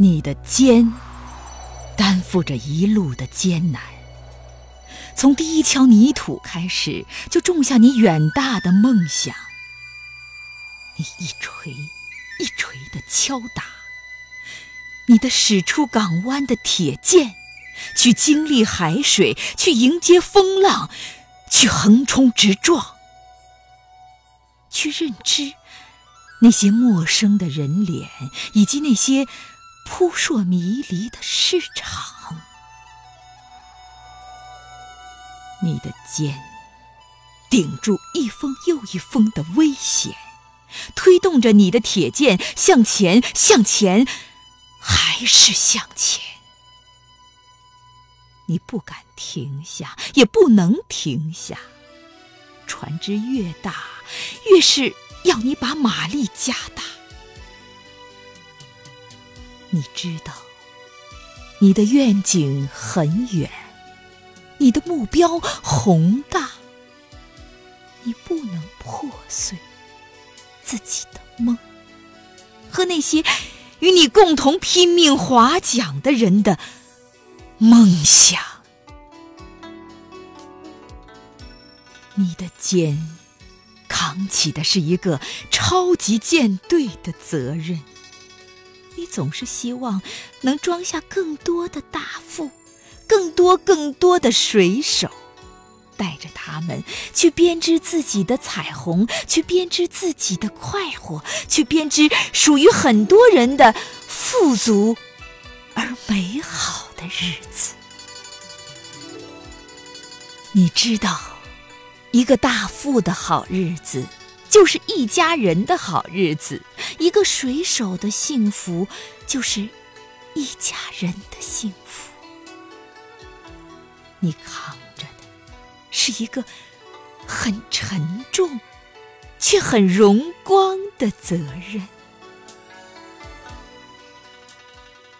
你的肩担负着一路的艰难，从第一锹泥土开始，就种下你远大的梦想。你一锤一锤的敲打，你的驶出港湾的铁剑，去经历海水，去迎接风浪，去横冲直撞，去认知那些陌生的人脸，以及那些。扑朔迷离的市场，你的肩顶住一封又一封的危险，推动着你的铁剑向前，向前，还是向前。你不敢停下，也不能停下。船只越大，越是要你把马力加大。你知道，你的愿景很远，你的目标宏大，你不能破碎自己的梦和那些与你共同拼命划桨的人的梦想。你的肩扛起的是一个超级舰队的责任。你总是希望能装下更多的大副，更多更多的水手，带着他们去编织自己的彩虹，去编织自己的快活，去编织属于很多人的富足而美好的日子。你知道，一个大富的好日子。就是一家人的好日子，一个水手的幸福，就是一家人的幸福。你扛着的是一个很沉重却很荣光的责任。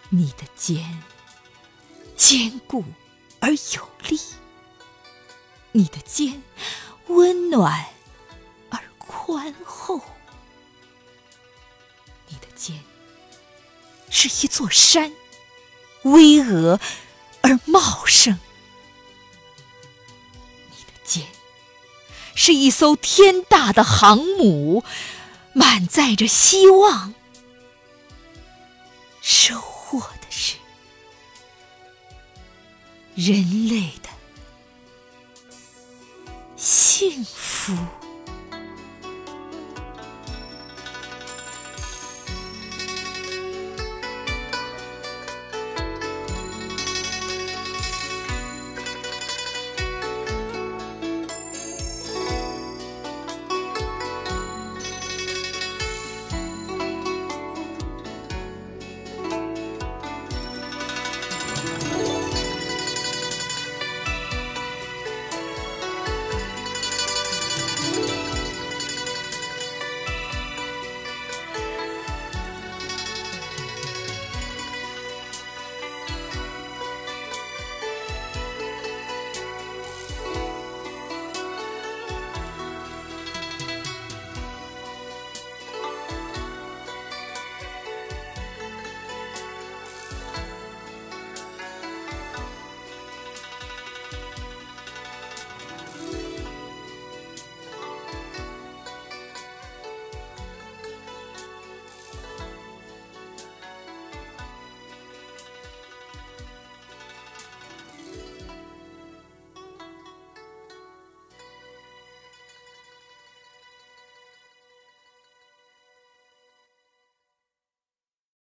你的肩坚固而有力，你的肩温暖而。宽厚，间是一座山，巍峨而茂盛；你的肩是一艘天大的航母，满载着希望，收获的是人类的幸福。